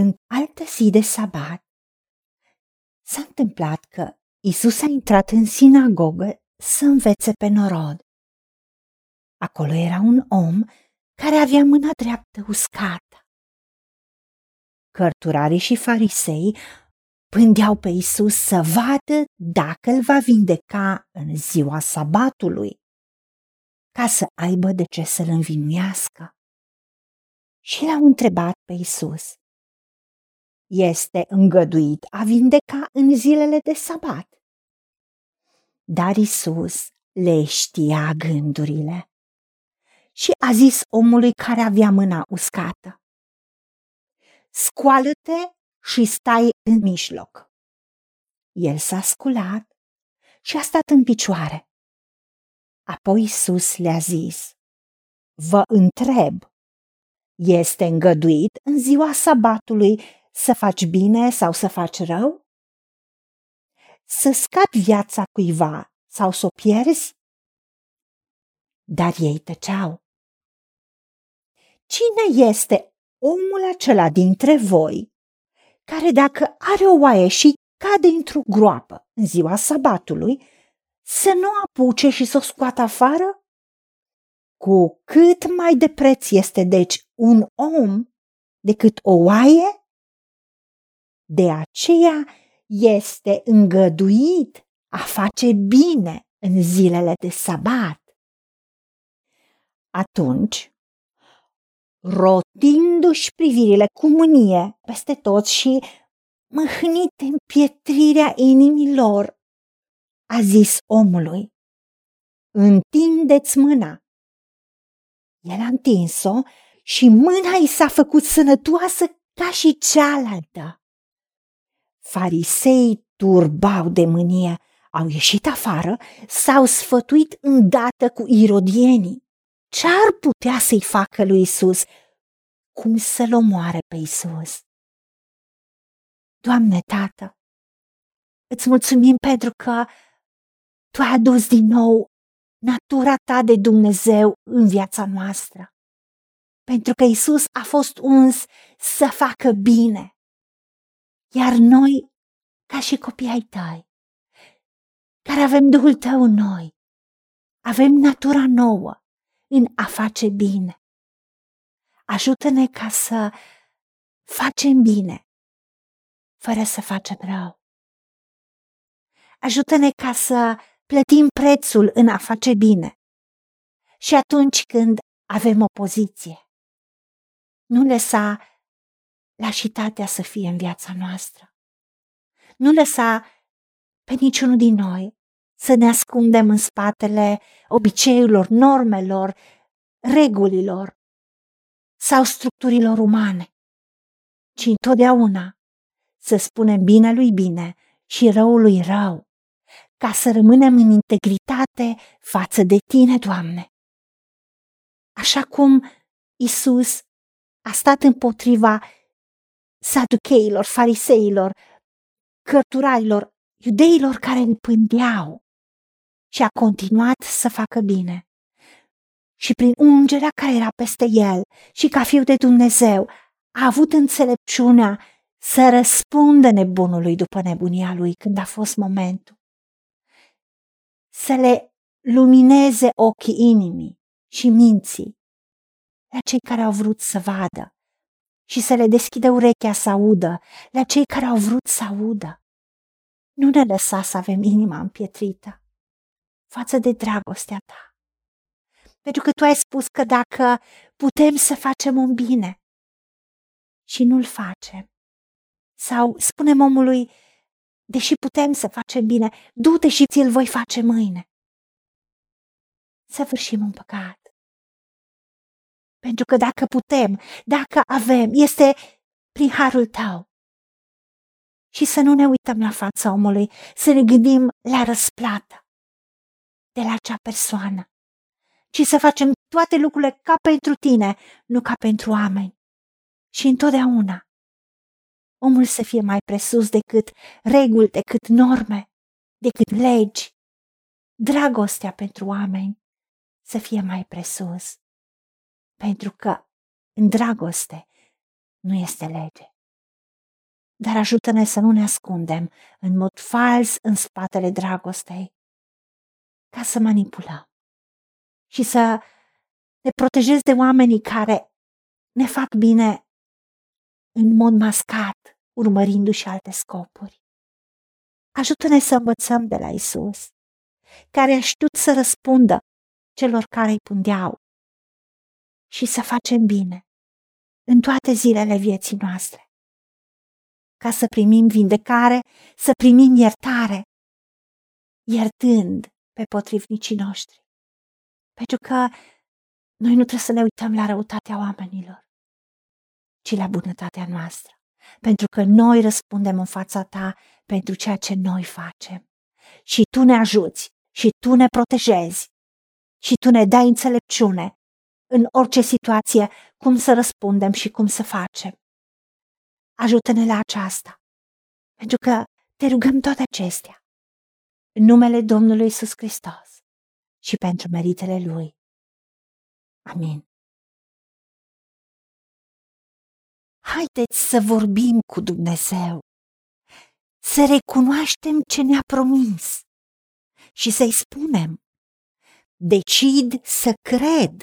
În altă zi de sabat, s-a întâmplat că Isus a intrat în sinagogă să învețe pe norod. Acolo era un om care avea mâna dreaptă uscată. Cărturarii și farisei pândeau pe Isus să vadă dacă îl va vindeca în ziua sabatului, ca să aibă de ce să-l învinuiască. Și l-au întrebat pe Isus este îngăduit a vindeca în zilele de sabat. Dar Isus le știa gândurile și a zis omului care avea mâna uscată, Scoală-te și stai în mijloc. El s-a sculat și a stat în picioare. Apoi Isus le-a zis, Vă întreb, este îngăduit în ziua sabatului să faci bine sau să faci rău? Să scapi viața cuiva sau să o pierzi? Dar ei tăceau. Cine este omul acela dintre voi care dacă are o oaie și cade într-o groapă în ziua sabatului, să nu apuce și să o scoată afară? Cu cât mai de preț este deci un om decât o oaie? De aceea este îngăduit a face bine în zilele de sabat. Atunci, rotindu-și privirile cu mânie peste toți și mâhnit în pietrirea inimilor, a zis omului, întindeți mâna. El a întins-o și mâna i s-a făcut sănătoasă ca și cealaltă. Farisei turbau de mânie, au ieșit afară, s-au sfătuit îndată cu irodienii. Ce ar putea să-i facă lui Isus? Cum să-l omoare pe Isus? Doamne, Tată, îți mulțumim pentru că Tu ai adus din nou natura Ta de Dumnezeu în viața noastră. Pentru că Isus a fost uns să facă bine iar noi, ca și copii ai tăi, care avem Duhul tău în noi, avem natura nouă în a face bine. Ajută-ne ca să facem bine, fără să facem rău. Ajută-ne ca să plătim prețul în a face bine. Și atunci când avem opoziție, nu lăsa lașitatea să fie în viața noastră. Nu lăsa pe niciunul din noi să ne ascundem în spatele obiceiurilor, normelor, regulilor sau structurilor umane, ci întotdeauna să spunem bine lui bine și răul lui rău, ca să rămânem în integritate față de tine, Doamne. Așa cum Isus a stat împotriva saducheilor, fariseilor, cărturarilor, iudeilor care îl pândeau și a continuat să facă bine. Și prin ungerea care era peste el și ca fiu de Dumnezeu, a avut înțelepciunea să răspundă nebunului după nebunia lui când a fost momentul. Să le lumineze ochii inimii și minții la cei care au vrut să vadă și să le deschidă urechea să audă la cei care au vrut să audă. Nu ne lăsa să avem inima împietrită față de dragostea ta. Pentru că tu ai spus că dacă putem să facem un bine și nu-l facem, sau spunem omului, deși putem să facem bine, du-te și ți-l voi face mâine. Săvârșim un păcat pentru că dacă putem, dacă avem, este prin harul tău. Și să nu ne uităm la fața omului, să ne gândim la răsplată de la acea persoană, ci să facem toate lucrurile ca pentru tine, nu ca pentru oameni. Și întotdeauna omul să fie mai presus decât reguli, decât norme, decât legi. Dragostea pentru oameni să fie mai presus pentru că în dragoste nu este lege. dar ajută-ne să nu ne ascundem în mod fals în spatele dragostei, ca să manipulăm și să ne protejezi de oamenii care ne fac bine în mod mascat, urmărindu-și alte scopuri. Ajută-ne să învățăm de la Isus, care a știut să răspundă celor care îi pundeau și să facem bine în toate zilele vieții noastre, ca să primim vindecare, să primim iertare, iertând pe potrivnicii noștri. Pentru că noi nu trebuie să ne uităm la răutatea oamenilor, ci la bunătatea noastră. Pentru că noi răspundem în fața ta pentru ceea ce noi facem. Și tu ne ajuți, și tu ne protejezi, și tu ne dai înțelepciune în orice situație cum să răspundem și cum să facem. Ajută-ne la aceasta, pentru că te rugăm toate acestea. În numele Domnului Isus Hristos și pentru meritele Lui. Amin. Haideți să vorbim cu Dumnezeu, să recunoaștem ce ne-a promis și să-i spunem, decid să cred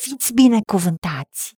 Fiți binecuvântați!